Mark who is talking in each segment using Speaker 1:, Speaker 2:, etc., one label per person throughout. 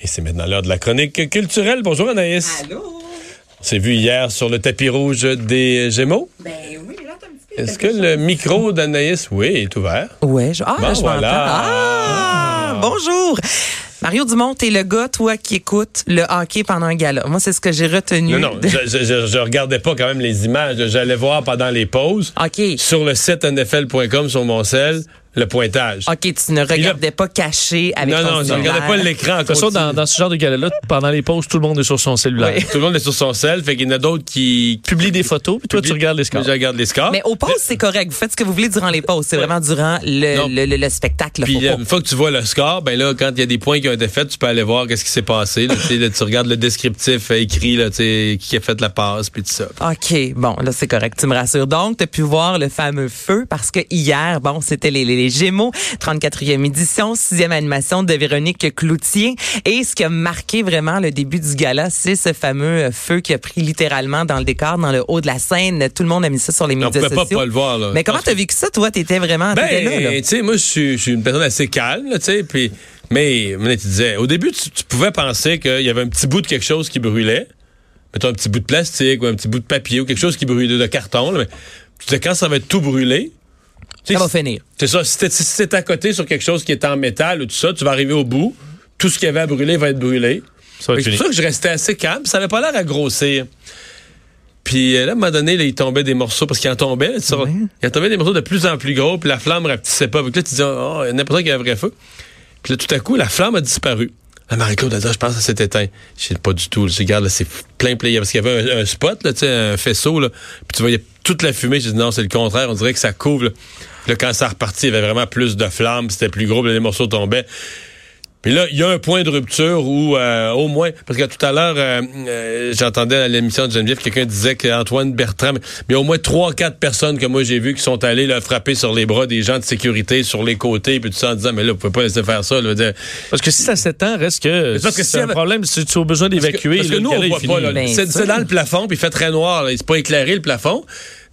Speaker 1: Et c'est maintenant l'heure de la chronique culturelle. Bonjour Anaïs.
Speaker 2: Allô?
Speaker 1: On s'est vu hier sur le tapis rouge des Gémeaux.
Speaker 2: Ben oui, j'entends un petit peu.
Speaker 1: Est-ce que le micro d'Anaïs, oui, est ouvert?
Speaker 3: Ouais, je, ah,
Speaker 1: Bon,
Speaker 3: je
Speaker 1: voilà.
Speaker 3: m'entends. Ah, bonjour. Mario Dumont, t'es le gars, toi, qui écoute le hockey pendant un gala. Moi, c'est ce que j'ai retenu.
Speaker 1: Non, non,
Speaker 3: de-
Speaker 1: je, je, je- je regardais pas quand même les images. J'allais voir pendant les pauses
Speaker 3: OK.
Speaker 1: sur le site nfl.com sur mon cell le pointage.
Speaker 3: OK, tu ne regardais pas caché avec
Speaker 1: non,
Speaker 3: ton
Speaker 1: non, je
Speaker 3: cellulaire.
Speaker 1: regardais pas l'écran.
Speaker 4: De toute dans, dans ce genre de gala-là, pendant les pauses, tout le monde est sur son cellulaire.
Speaker 3: Oui.
Speaker 1: Tout le monde est sur son cell, fait qu'il y en a d'autres qui
Speaker 4: Publie des photos, puis toi, tu regardes les scores.
Speaker 1: Je regarde les scores.
Speaker 3: Mais aux pauses, c'est correct. Vous faites ce que vous voulez durant les pauses. C'est vraiment durant le,
Speaker 1: Non.
Speaker 3: le, le- le spectacle.
Speaker 1: Puis euh, une fois que tu vois le score, ben là, quand il y a des points qui ont été faits, tu peux aller voir qu'est-ce qui s'est passé. là. Tu sais, là, tu regardes le descriptif euh, écrit, là, tu sais, qui a fait la passe, puis tout ça.
Speaker 3: OK, bon, là, c'est correct, tu me rassures. Donc, tu as pu voir le fameux feu parce que hier, bon, c'était les, les, les Gémeaux, 34e édition, sixième animation de Véronique Cloutier. Et ce qui a marqué vraiment le début du gala, c'est ce fameux feu qui a pris littéralement dans le décor, dans le haut de la scène. Tout le monde a mis ça sur les
Speaker 1: On
Speaker 3: médias
Speaker 1: pouvait pas
Speaker 3: sociaux.
Speaker 1: pas le voir, là.
Speaker 3: Mais comment t'as vécu ça, toi? T'étais vraiment.
Speaker 1: Ben, tu sais, moi, je suis une personne assez calme, tu sais, puis... Mais, mais tu disais, au début, tu, tu pouvais penser qu'il y avait un petit bout de quelque chose qui brûlait. Mettons un petit bout de plastique ou un petit bout de papier ou quelque chose qui brûlait de carton, là, mais tu disais, quand ça va être tout brûlé...
Speaker 3: Ça va finir.
Speaker 1: C'est ça. Si t'es si t'es à côté sur quelque chose qui est en métal ou tout ça, tu vas arriver au bout. Tout ce qu'il y avait à brûler va être brûlé.
Speaker 4: Ça va
Speaker 1: Fait
Speaker 4: être
Speaker 1: que C'est pour ça que je restais assez calme. Ça avait pas l'air à grossir. Puis euh, là, à un moment donné, là, il tombait des morceaux parce qu'il en tombait. là. Il en tombait des morceaux de plus en plus gros, puis la flamme rapetissait pas. Que là, tu dis, oh, il y a n'importe qu'il y a un vrai feu. Puis là, tout à coup, la flamme a disparu. La Marie-Claude a dit, Ah, je pense que ça s'est éteint. Je sais pas du tout. Je regarde, là, c'est plein, plein. Parce qu'il y avait un, un spot, là, tu sais, un faisceau, là. Puis tu voyais toute la fumée. J'ai dit, non, c'est le contraire. On dirait que ça couvre. Là, là, quand ça repartit, il y avait vraiment plus de flammes. C'était plus gros, les morceaux tombaient. Puis là, il y a un point de rupture où, euh, au moins, parce que tout à l'heure, euh, euh, j'entendais à l'émission de Geneviève, quelqu'un disait qu'Antoine Bertrand, mais il au moins trois, quatre personnes que moi j'ai vues qui sont allées là, frapper sur les bras des gens de sécurité, sur les côtés, puis tout ça en disant, mais là, vous pouvez pas laisser faire ça. Là,
Speaker 4: Parce que si ça s'étend, reste que
Speaker 1: parce que
Speaker 4: c'est un
Speaker 1: avait-
Speaker 4: problème, si tu as besoin
Speaker 1: parce que,
Speaker 4: d'évacuer,
Speaker 1: parce que nous, on voit pas. là.
Speaker 3: Ben,
Speaker 1: C'est dans le plafond, puis il fait très noir. là. C'est pas éclairé le plafond.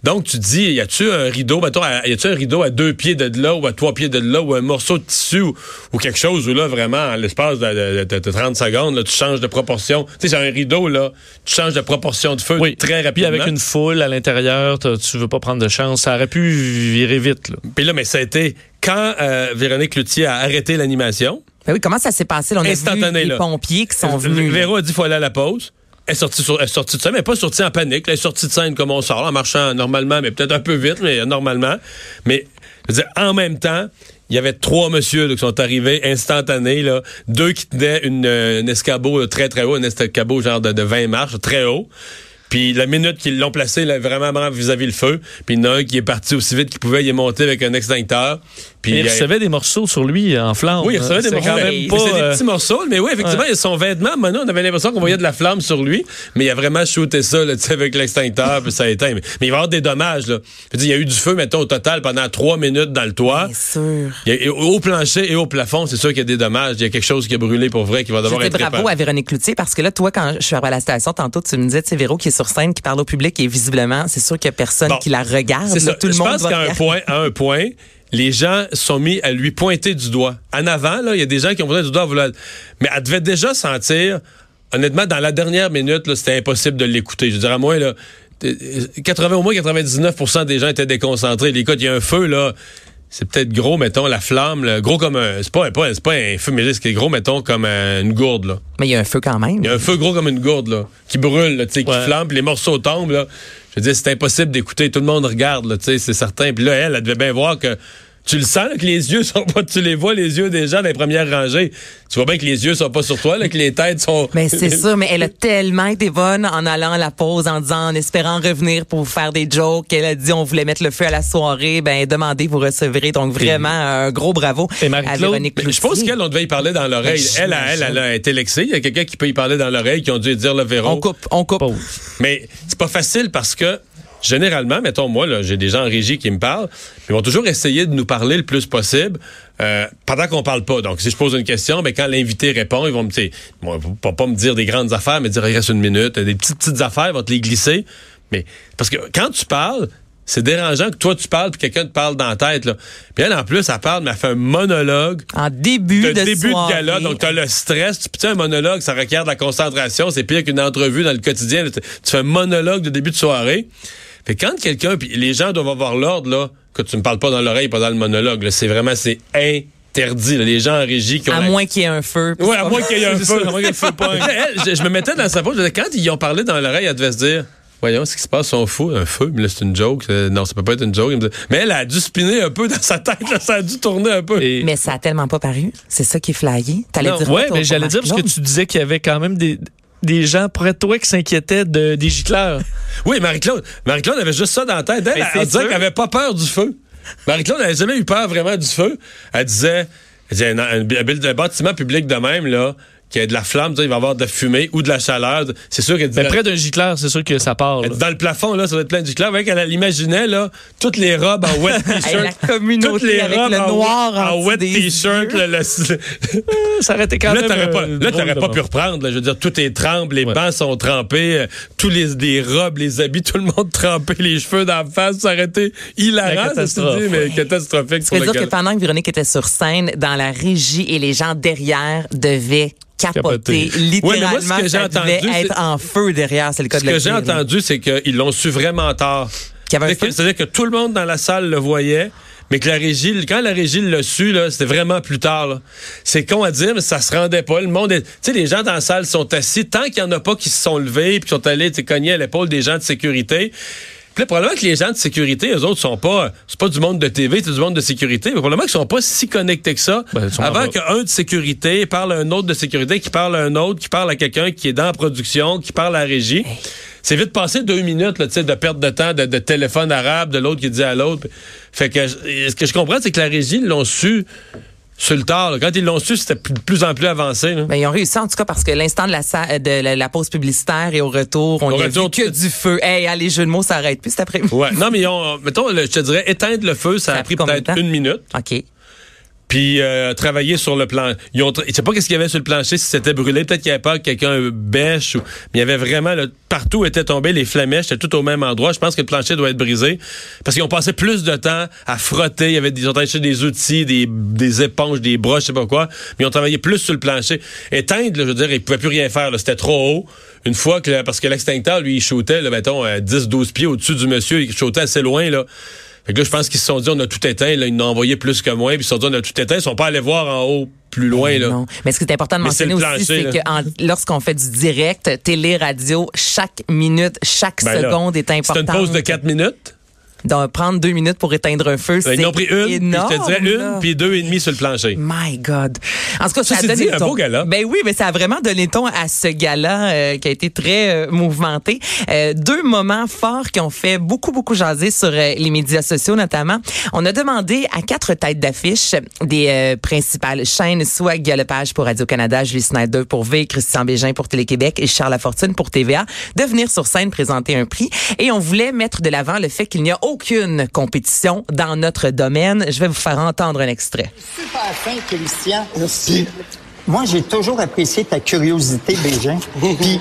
Speaker 1: Donc, tu dis, y a-tu un rideau, mettons, à- y a-tu un rideau à deux pieds de là ou à trois pieds de là ou un morceau de tissu ou, ou quelque chose où là, vraiment, en l'espace de, de- de- de 30 secondes, là, tu changes de proportion? Tu sais, c'est un rideau, là, tu changes de proportion de feu
Speaker 4: Oui,
Speaker 1: très
Speaker 4: Puis
Speaker 1: rapidement.
Speaker 4: avec une foule à l'intérieur, tu veux pas prendre de chance. Ça aurait pu virer vite. Là.
Speaker 1: Puis là, mais ça a été quand euh, Véronique Loutier a arrêté l'animation.
Speaker 3: Ben oui, comment ça s'est passé? là? On a
Speaker 1: Instantané,
Speaker 3: vu les
Speaker 1: là.
Speaker 3: pompiers qui sont venus.
Speaker 1: Véro a dit qu'il faut aller à la pause. Elle est sortie, sur, est sortie de scène, mais pas sortie en panique. Elle est sortie de scène comme on sort, en marchant normalement, mais peut-être un peu vite, mais normalement. Mais je veux dire, en même temps, il y avait trois messieurs qui sont arrivés instantanés. Là, deux qui tenaient une, euh, un escabeau très très haut, un escabeau genre de, de 20 marches, très haut. Puis la minute qu'ils l'ont placé là, vraiment vis-à-vis le feu, puis il y en a un qui est parti aussi vite qu'il pouvait, il est monté avec un extincteur. Puis
Speaker 4: il
Speaker 1: il a-
Speaker 4: recevait des morceaux sur lui en flamme.
Speaker 1: oui, il recevait des
Speaker 4: C'est
Speaker 1: morceaux.
Speaker 4: quand
Speaker 1: mais-
Speaker 4: même
Speaker 1: mais
Speaker 4: pas,
Speaker 1: c'est des
Speaker 4: euh,
Speaker 1: petits morceaux, mais oui, effectivement, il y a son vêtement. Maintenant, on avait l'impression qu'on voyait de la flamme sur lui, mais il a vraiment shooté ça là, tu sais, avec l'extincteur, puis ça a éteint. Mais, mais il va y avoir des dommages. Là. Dire, il y a eu du feu, mettons, au total, pendant trois minutes dans le toit.
Speaker 3: Bien sûr.
Speaker 1: Il y a- au plancher et au plafond, c'est sûr qu'il y a des dommages. Il y a quelque chose qui a brûlé pour vrai qui va devoir être
Speaker 3: bravo
Speaker 1: réparé.
Speaker 3: à Véronique Cloutier parce que là, toi, quand je suis à la station tantôt, tu me disais, tu sais, Véro qui est sur scène, qui parle au public et visiblement, c'est sûr qu'il y a personne
Speaker 1: Bon.
Speaker 3: qui la regarde. Là, tout le
Speaker 1: Je
Speaker 3: monde
Speaker 1: pense qu'à un point, à un point, les gens sont mis à lui pointer du doigt. En avant, là, il y a des gens qui ont pointé du doigt vouloir- Mais elle devait déjà sentir, honnêtement, dans la dernière minute, c'était impossible de l'écouter. Je dirais, à moi, là, 80, au moins 99% des gens étaient déconcentrés. Les il y a un feu, là. C'est peut-être gros, mettons, la flamme, là, gros comme un. C'est pas, pas, c'est pas un feu, mais c'est gros, mettons, comme un- une gourde, là.
Speaker 3: Mais il y a un feu quand même.
Speaker 1: Il y a un feu gros comme une gourde, là, qui brûle, là, tu sais, qui
Speaker 4: Ouais.
Speaker 1: flambe, puis les morceaux tombent, là. Je veux dire, c'est impossible d'écouter. Tout le monde regarde, là, tu sais, c'est certain. Puis là, elle, elle devait bien voir que. Tu le sens, là, que les yeux sont pas. Tu les vois, les yeux des gens dans les premières rangées. Tu vois bien que les yeux sont pas sur toi, là, que les têtes sont.
Speaker 3: Mais c'est ça, mais elle a tellement été bonne en allant à la pause, en disant, en espérant revenir pour vous faire des jokes. Elle a dit, on voulait mettre le feu à la soirée. Ben, demandez, vous recevrez. Donc, vraiment, un gros bravo
Speaker 4: Et
Speaker 3: à Véronique
Speaker 1: Mais je pense qu'elle, on devait y parler dans l'oreille.
Speaker 3: Ben,
Speaker 1: Elle, elle, elle, a été lexée. Il y a quelqu'un qui peut y parler dans l'oreille, qui ont dû dire le verrou.
Speaker 3: On coupe, on coupe.
Speaker 4: Pause.
Speaker 1: Mais c'est pas facile parce que généralement, mettons moi, là, j'ai des gens en régie qui me parlent, ils vont toujours essayer de nous parler le plus possible euh, pendant qu'on parle pas. Donc, si je pose une question, ben, quand l'invité répond, ils vont me dire, bon, pas, pas me dire des grandes affaires, mais dire il reste une minute, des petites petites affaires, ils vont te les glisser. Mais parce que quand tu parles, C'est dérangeant que toi, tu parles puis quelqu'un te parle dans la tête. Là. Puis elle, en plus, elle parle, mais elle fait un monologue.
Speaker 3: En début de,
Speaker 1: de début
Speaker 3: soirée.
Speaker 1: de gala. Donc, t'as le stress. Tu sais, un monologue, ça requiert de la concentration. C'est pire qu'une entrevue dans le quotidien. Tu fais un monologue de début de soirée. Fait que quand quelqu'un, puis les gens doivent avoir l'ordre, là, que tu ne parles pas dans l'oreille pendant le monologue. là. C'est vraiment, c'est interdit. là. Les gens en régie qui ont
Speaker 3: À
Speaker 1: la-
Speaker 3: moins qu'il y ait un feu.
Speaker 1: Ouais, à moins qu'il y ait un feu.
Speaker 4: ça, à moins qu'il y ait le feu
Speaker 1: je, je me mettais dans sa peau. je disais, Quand ils ont parlé dans l'oreille, elle devait se dire. Voyons, ce qui se passe, ils sont fous. Un feu, mais là, c'est une joke. Euh, Non, ça peut pas être une joke. Il me dit- Mais elle a dû spinner un peu dans sa tête. Là, ça a dû tourner un peu.
Speaker 4: Et-
Speaker 3: Mais ça a tellement pas paru. C'est ça qui est flyé. T'allais
Speaker 1: Non,
Speaker 3: dire toi,
Speaker 4: mais j'allais dire parce que tu disais qu'il y avait quand même des, des gens près de toi qui s'inquiétaient de, des gicleurs.
Speaker 1: Oui, Marie-Claude. Marie-Claude avait juste ça dans la tête. Elle, disait qu'elle avait pas peur du feu. Marie-Claude, elle n'a jamais eu peur vraiment du feu. Elle disait, elle disait, un, un- un bâtiment public de même, là, qu'il y a de la flamme, il va y avoir de la fumée ou de la chaleur. C'est sûr qu'elle disait.
Speaker 4: Mais près d'un gicleur, c'est sûr que ça part. là.
Speaker 1: dit, dans le plafond, là, ça va être plein de gicleurs. Avec, elle, elle imaginait, là, toutes les robes en wet t-shirt.
Speaker 3: la communauté
Speaker 1: toutes les
Speaker 3: avec
Speaker 1: robes
Speaker 3: le
Speaker 1: en,
Speaker 3: noir
Speaker 1: en
Speaker 3: en
Speaker 1: wet t-shirt. le- le-
Speaker 4: Ça aurait été quand
Speaker 1: là,
Speaker 4: même.
Speaker 1: t'aurais pas,
Speaker 4: euh,
Speaker 1: là, t'aurais pas pu reprendre. là. je veux dire, tout est trempe, les
Speaker 4: Ouais.
Speaker 1: bancs sont trempés, euh, tous les des robes, les habits, tout le monde trempé, les cheveux dans la face. Ça aurait été hilarant,
Speaker 4: La
Speaker 1: ça,
Speaker 4: catastrophe.
Speaker 1: dis, mais catastrophique
Speaker 3: Ça veut dire que pendant que Véronique était sur scène, dans la régie et les gens derrière devaient Capoter. Littéralement,
Speaker 1: Ouais, moi,
Speaker 3: devait être
Speaker 1: c'est-
Speaker 3: en feu derrière. C'est le cas
Speaker 1: Ce
Speaker 3: de
Speaker 1: que j'ai entendu, c'est qu'ils l'ont su vraiment tard. C'est-à-dire que- tout le monde dans la salle le voyait, mais que la régie, quand la régie l'a su, c'était vraiment plus tard. C'est con à dire, mais ça se rendait pas. Le monde, est- tu sais, les gens dans la salle sont assis. Tant qu'il y en a pas qui se sont levés, puis qui sont allés cogner à l'épaule des gens de sécurité. Puis là, probablement que les gens de sécurité, eux autres, sont pas, c'est pas du monde de TV, c'est du monde de sécurité, mais probablement qu'ils sont pas si connectés que ça.
Speaker 4: Ben,
Speaker 1: avant qu'un de sécurité parle à un autre de sécurité, qui parle à un autre, qui parle à quelqu'un qui est dans la production, qui parle à la régie. C'est vite passé deux minutes là, de perte de temps, de, de téléphone arabe, de l'autre qui dit à l'autre. Fait que ce que je comprends, c'est que la régie l'ont su sur le tard. là. Quand ils l'ont su, c'était de plus en plus avancé. là.
Speaker 3: Ben, ils ont réussi en tout cas parce que l'instant de la, sa- de la, la pause publicitaire et au retour, on
Speaker 1: Au
Speaker 3: y a vu que du feu. Hey, ah, les jeux de mots s'arrêtent plus cet après-midi.
Speaker 1: Ouais. Non, mais ils ont, mettons, je te dirais, éteindre le feu, ça,
Speaker 3: Ça
Speaker 1: a pris
Speaker 3: pris
Speaker 1: peut-être une minute.
Speaker 3: OK.
Speaker 1: Puis euh, travailler sur le plan. Ils ont, je sais pas qu'est-ce qu'il y avait sur le plancher, si c'était brûlé. Peut-être qu'il y avait que quelqu'un bêche. Ou, mais il y avait vraiment, là, partout étaient tombés les flamèches, c'était tout au même endroit. Je pense que le plancher doit être brisé. Parce qu'ils ont passé plus de temps à frotter. Il y avait des, ils ont acheté des outils, des, des éponges, des broches, je sais pas quoi. Mais ils ont travaillé plus sur le plancher. Éteindre, là, je veux dire, ils pouvaient plus rien faire. C'était trop haut. Une fois que, parce que l'extincteur, lui, il shootait, là, mettons, à 10-12 pieds au-dessus du monsieur. Il shootait assez loin, là. Fait que là, je pense qu'ils se sont dit, on a tout éteint. Là, ils n'ont envoyé plus que moins. Puis ils se sont dit, on a tout éteint. Ils sont pas allés voir en haut plus loin. Là.
Speaker 3: Non. Mais ce qui est important de
Speaker 1: Mais c'est
Speaker 3: mentionner aussi, c'est que lorsqu'on fait du direct, télé, radio, chaque minute, chaque
Speaker 1: Ben là,
Speaker 3: seconde est importante.
Speaker 1: une pause de 4 minutes?
Speaker 3: Donc, prendre deux minutes pour éteindre un feu, c'est
Speaker 1: Ils en ont pris une, puis
Speaker 3: énorme.
Speaker 1: je te dirais
Speaker 3: là.
Speaker 1: une, puis deux et demi sur le plancher.
Speaker 3: My God. En tout cas, ça,
Speaker 1: Ça,
Speaker 3: a donné
Speaker 1: dit, un beau gala.
Speaker 3: Ben oui, mais ça a vraiment donné ton à ce gala euh, qui a été très euh, mouvementé. Euh, deux moments forts qui ont fait beaucoup, beaucoup jaser sur euh, les médias sociaux notamment. On a demandé à quatre têtes d'affiche des euh, principales chaînes, soit Guy Lepage pour Radio-Canada, Julie Snyder pour V, Christian Bégin pour Télé-Québec et Charles Lafortune pour TVA, de venir sur scène présenter un prix. Et on voulait mettre de l'avant le fait qu'il n'y a aucune compétition dans notre domaine. Je vais vous faire entendre un extrait.
Speaker 2: Super fin, Christian. Merci. Moi, j'ai toujours apprécié ta curiosité, Bégin. Puis,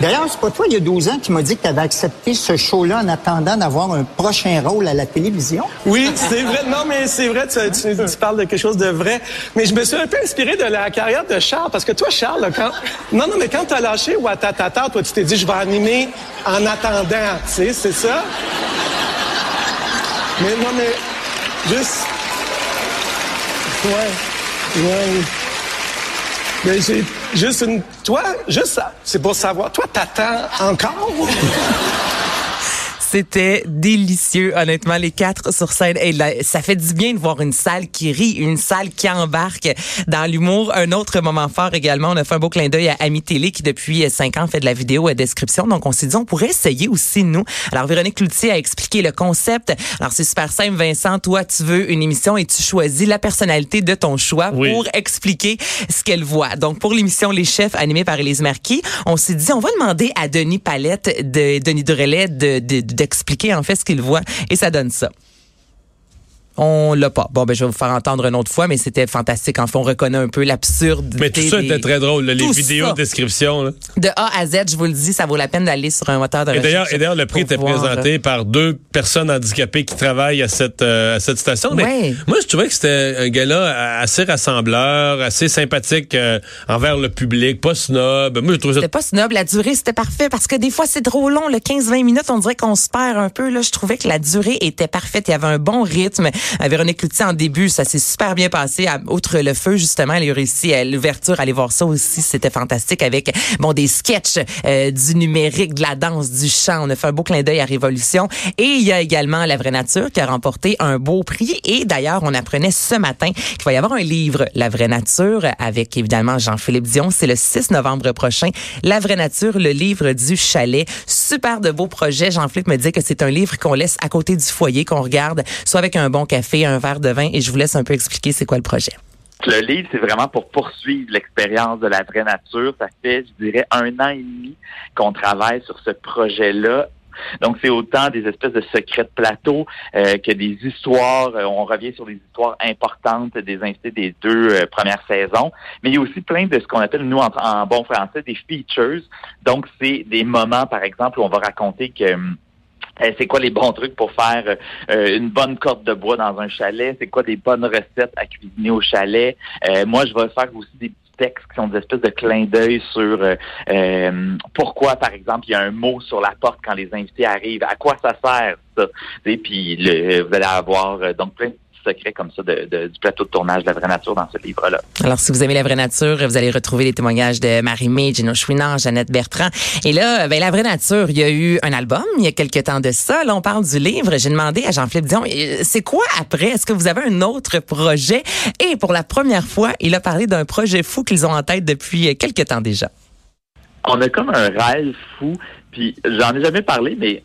Speaker 2: d'ailleurs, c'est pas toi, il y a 12 ans, qui m'as dit que tu avais accepté ce show-là en attendant d'avoir un prochain rôle à la télévision.
Speaker 5: Oui, c'est vrai. Non, mais c'est vrai, tu, tu- tu parles de quelque chose de vrai. Mais je me suis un peu inspiré de la carrière de Charles, parce que toi, Charles, quand... Non, non, mais quand t'as lâché Watatata, toi, tu t'es dit, je vais animer en attendant, tu sais, c'est ça? Mais non, mais... Juste... Ouais. Ouais. Mais j'ai juste une... Toi, juste c'est pour savoir. Toi, t'attends encore?
Speaker 3: C'était délicieux, honnêtement, les quatre sur scène. Et là, ça fait du bien de voir une salle qui rit, une salle qui embarque dans l'humour. Un autre moment fort également, on a fait un beau clin d'œil à Ami Télé qui, depuis cinq ans, fait de la vidéo à description. Donc, on s'est dit, on pourrait essayer aussi, nous. Alors, Véronique Cloutier a expliqué le concept. Alors, c'est super simple, Vincent. Toi, tu veux une émission et tu choisis la personnalité de ton choix
Speaker 4: Oui.
Speaker 3: pour expliquer ce qu'elle voit. Donc, pour l'émission Les Chefs, animée par Élise Marquis, on s'est dit, on va demander à Denis Palette, de Denis Durelet, de, de- d'expliquer en fait ce qu'il voit. Et ça donne ça. On l'a pas. Bon, ben, je vais vous faire entendre une autre fois, mais c'était fantastique. En fait, on reconnaît un peu l'absurde.
Speaker 1: Mais tout ça était très drôle, là, les vidéos de description. là.
Speaker 3: De A à Z, je vous le dis, ça vaut la peine d'aller sur un moteur de
Speaker 1: Et
Speaker 3: recherche.
Speaker 1: et d'ailleurs, le prix était
Speaker 3: voir,
Speaker 1: présenté par deux personnes handicapées qui travaillent à cette, euh, à cette station. Mais
Speaker 3: Ouais.
Speaker 1: moi, je trouvais que c'était un gars-là assez rassembleur, assez sympathique euh, envers le public, pas snob. Moi, je trouvais ça
Speaker 3: C'était pas snob, la durée c'était parfait parce que des fois c'est trop long, le 15-20 minutes, on dirait qu'on se perd un peu là. Je trouvais que la durée était parfaite, il y avait un bon rythme. Euh, Véronique Cloutier en début, ça s'est super bien passé. À- Outre le feu justement, elle a réussi à l'ouverture, aller voir ça aussi, c'était fantastique avec bon des sketchs, euh, du numérique, de la danse, du chant. On a fait un beau clin d'œil à Révolution et il y a également La Vraie Nature qui a remporté un beau prix et d'ailleurs on apprenait ce matin qu'il va y avoir un livre La Vraie Nature avec évidemment Jean-Philippe Dion. C'est le 6 novembre prochain. La Vraie Nature, le livre du chalet. Super de beaux projets. Jean-Philippe me dit que c'est un livre qu'on laisse à côté du foyer, qu'on regarde, soit avec un bon café, un verre de vin et je vous laisse un peu expliquer c'est quoi le projet.
Speaker 6: Le livre, c'est vraiment pour poursuivre l'expérience de la vraie nature. Ça fait, je dirais, un an et demi qu'on travaille sur ce projet-là. Donc, c'est autant des espèces de secrets de plateau euh, que des histoires. Euh, on revient sur des histoires importantes des invités des deux euh, premières saisons. Mais il y a aussi plein de ce qu'on appelle, nous, en, bon français, des features. Donc, c'est des moments, par exemple, où on va raconter que... c'est quoi les bons trucs pour faire une bonne corde de bois dans un chalet? C'est quoi des bonnes recettes à cuisiner au chalet? Moi, je vais faire aussi des textes qui sont des espèces de clins d'œil sur euh, euh, pourquoi, par exemple, il y a un mot sur la porte quand les invités arrivent. À quoi ça sert, ça? Et puis, le, vous allez avoir euh, donc plein de secrets comme ça de, de- du plateau de tournage de la vraie nature dans ce livre-là.
Speaker 3: Alors, si vous aimez la vraie nature, vous allez retrouver les témoignages de Marie-Mé, Gino Chouinard, Jeannette Bertrand. Et là, ben, la vraie nature, il y a eu un album il y a quelques temps de ça. Là, on parle du livre. J'ai demandé à Jean-Philippe Dion, euh, c'est quoi après? Est-ce que vous avez un autre projet? Et pour la première fois, il a parlé d'un projet fou qu'ils ont en tête depuis euh, quelques temps déjà.
Speaker 6: on a comme un rêve fou, puis j'en ai jamais parlé, mais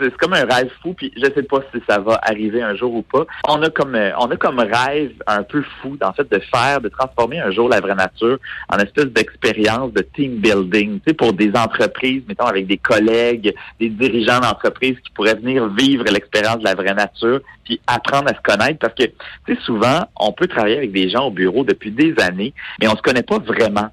Speaker 6: c'est comme un rêve fou, puis je sais pas si ça va arriver un jour ou pas. On a comme euh, on a comme rêve un peu fou, en fait, de faire, de transformer un jour la vraie nature en espèce d'expérience de team building, tu sais, pour des entreprises, mettons avec des collègues, des dirigeants d'entreprises qui pourraient venir vivre l'expérience de la vraie nature, puis apprendre à se connaître, parce que tu sais, souvent, on peut travailler avec des gens au bureau depuis des années, mais on se connaît pas vraiment.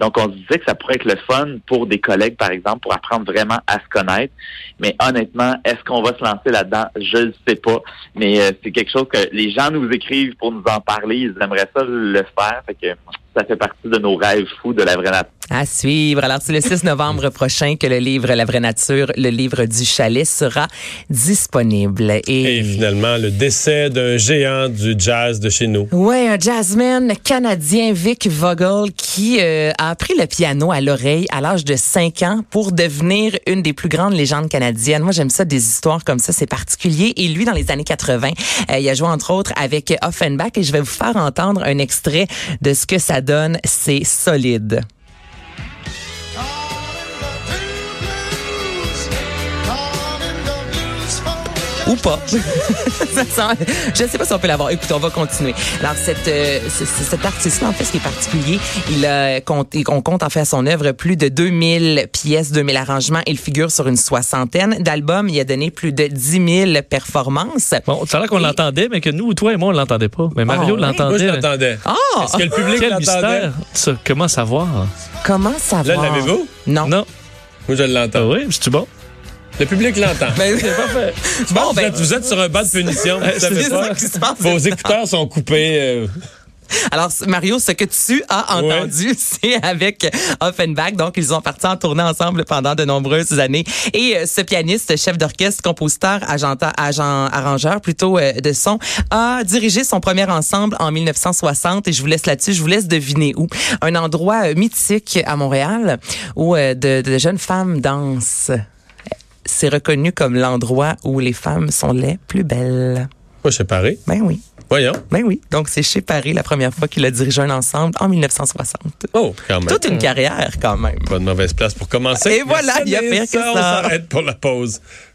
Speaker 6: Donc, on se disait que ça pourrait être le fun pour des collègues, par exemple, pour apprendre vraiment à se connaître. Mais honnêtement, est-ce qu'on va se lancer là-dedans? Je ne sais pas. Mais euh, c'est quelque chose que les gens nous écrivent pour nous en parler. Ils aimeraient ça le faire. Fait que ça fait partie de nos rêves fous de la vraie nature.
Speaker 3: À suivre. Alors, c'est le 6 novembre prochain que le livre La vraie nature, le livre du chalet, sera disponible. Et,
Speaker 1: Et finalement, le décès d'un géant du jazz de chez nous.
Speaker 3: Ouais, un jazzman canadien, Vic Vogel, qui euh, a appris le piano à l'oreille à l'âge de 5 ans pour devenir une des plus grandes légendes canadiennes. Moi, j'aime ça, des histoires comme ça, c'est particulier. Et lui, dans les années 80, euh, il a joué entre autres avec Offenbach et je vais vous faire entendre un extrait de ce que ça donne. C'est solide. Ou pas. Ça sent- je ne sais pas si on peut l'avoir. Écoute, on va continuer. Alors, cette, euh, ce- ce- cet artiste-là, en fait, ce qui est particulier, il a compté, on compte en fait à son œuvre plus de 2000 pièces, 2000 arrangements. Il figure sur une soixantaine d'albums. Il a donné plus de 10 000 performances.
Speaker 4: Bon, ça a l'air qu'on
Speaker 3: Et-
Speaker 4: l'entendait, mais que nous, toi et moi, on l'entendait pas. Mais Mario
Speaker 3: Ah, oui.
Speaker 1: Moi,
Speaker 4: l'entendait.
Speaker 1: je l'entendais.
Speaker 3: Ah!
Speaker 1: Est-ce que le public
Speaker 4: Quel
Speaker 1: l'entendait?
Speaker 4: mystère. Ça, comment savoir?
Speaker 3: Comment ça va?
Speaker 1: Là, l'avez-vous?
Speaker 3: Non.
Speaker 4: Non.
Speaker 1: Moi, je
Speaker 4: Ah
Speaker 1: l'entends.
Speaker 4: oui, c'est-tu bon?
Speaker 1: Le public l'entend.
Speaker 3: Ben, bon,
Speaker 1: vous,
Speaker 3: ben,
Speaker 1: êtes, vous êtes sur un banc de punition, vous
Speaker 3: c'est
Speaker 1: savez
Speaker 3: ça
Speaker 1: pas. Vos écouteurs sont coupés. euh,
Speaker 3: Alors, Mario, ce que tu as
Speaker 1: Ouais.
Speaker 3: entendu, c'est avec Offenbach. Donc, ils ont parti en tournée ensemble pendant de nombreuses années. Et euh, ce pianiste, chef d'orchestre, compositeur, agent, agent, arrangeur plutôt euh, de son, a dirigé son premier ensemble en 1960. Et je vous laisse là-dessus. Je vous laisse deviner où. Un endroit euh, mythique à Montréal où euh, de, de jeunes femmes dansent. C'est reconnu comme l'endroit où les femmes sont les plus belles.
Speaker 1: Je sais Paris?
Speaker 3: Ben oui.
Speaker 1: Voyons.
Speaker 3: Ben oui. Donc, c'est chez Paris la première fois qu'il a dirigé un ensemble en 1960.
Speaker 1: Oh, quand même.
Speaker 3: Toute une carrière, quand même.
Speaker 1: Pas de mauvaise place pour commencer.
Speaker 3: Et voilà, il y a
Speaker 1: ça,
Speaker 3: pire que
Speaker 1: On
Speaker 3: ça.
Speaker 1: s'arrête pour la pause.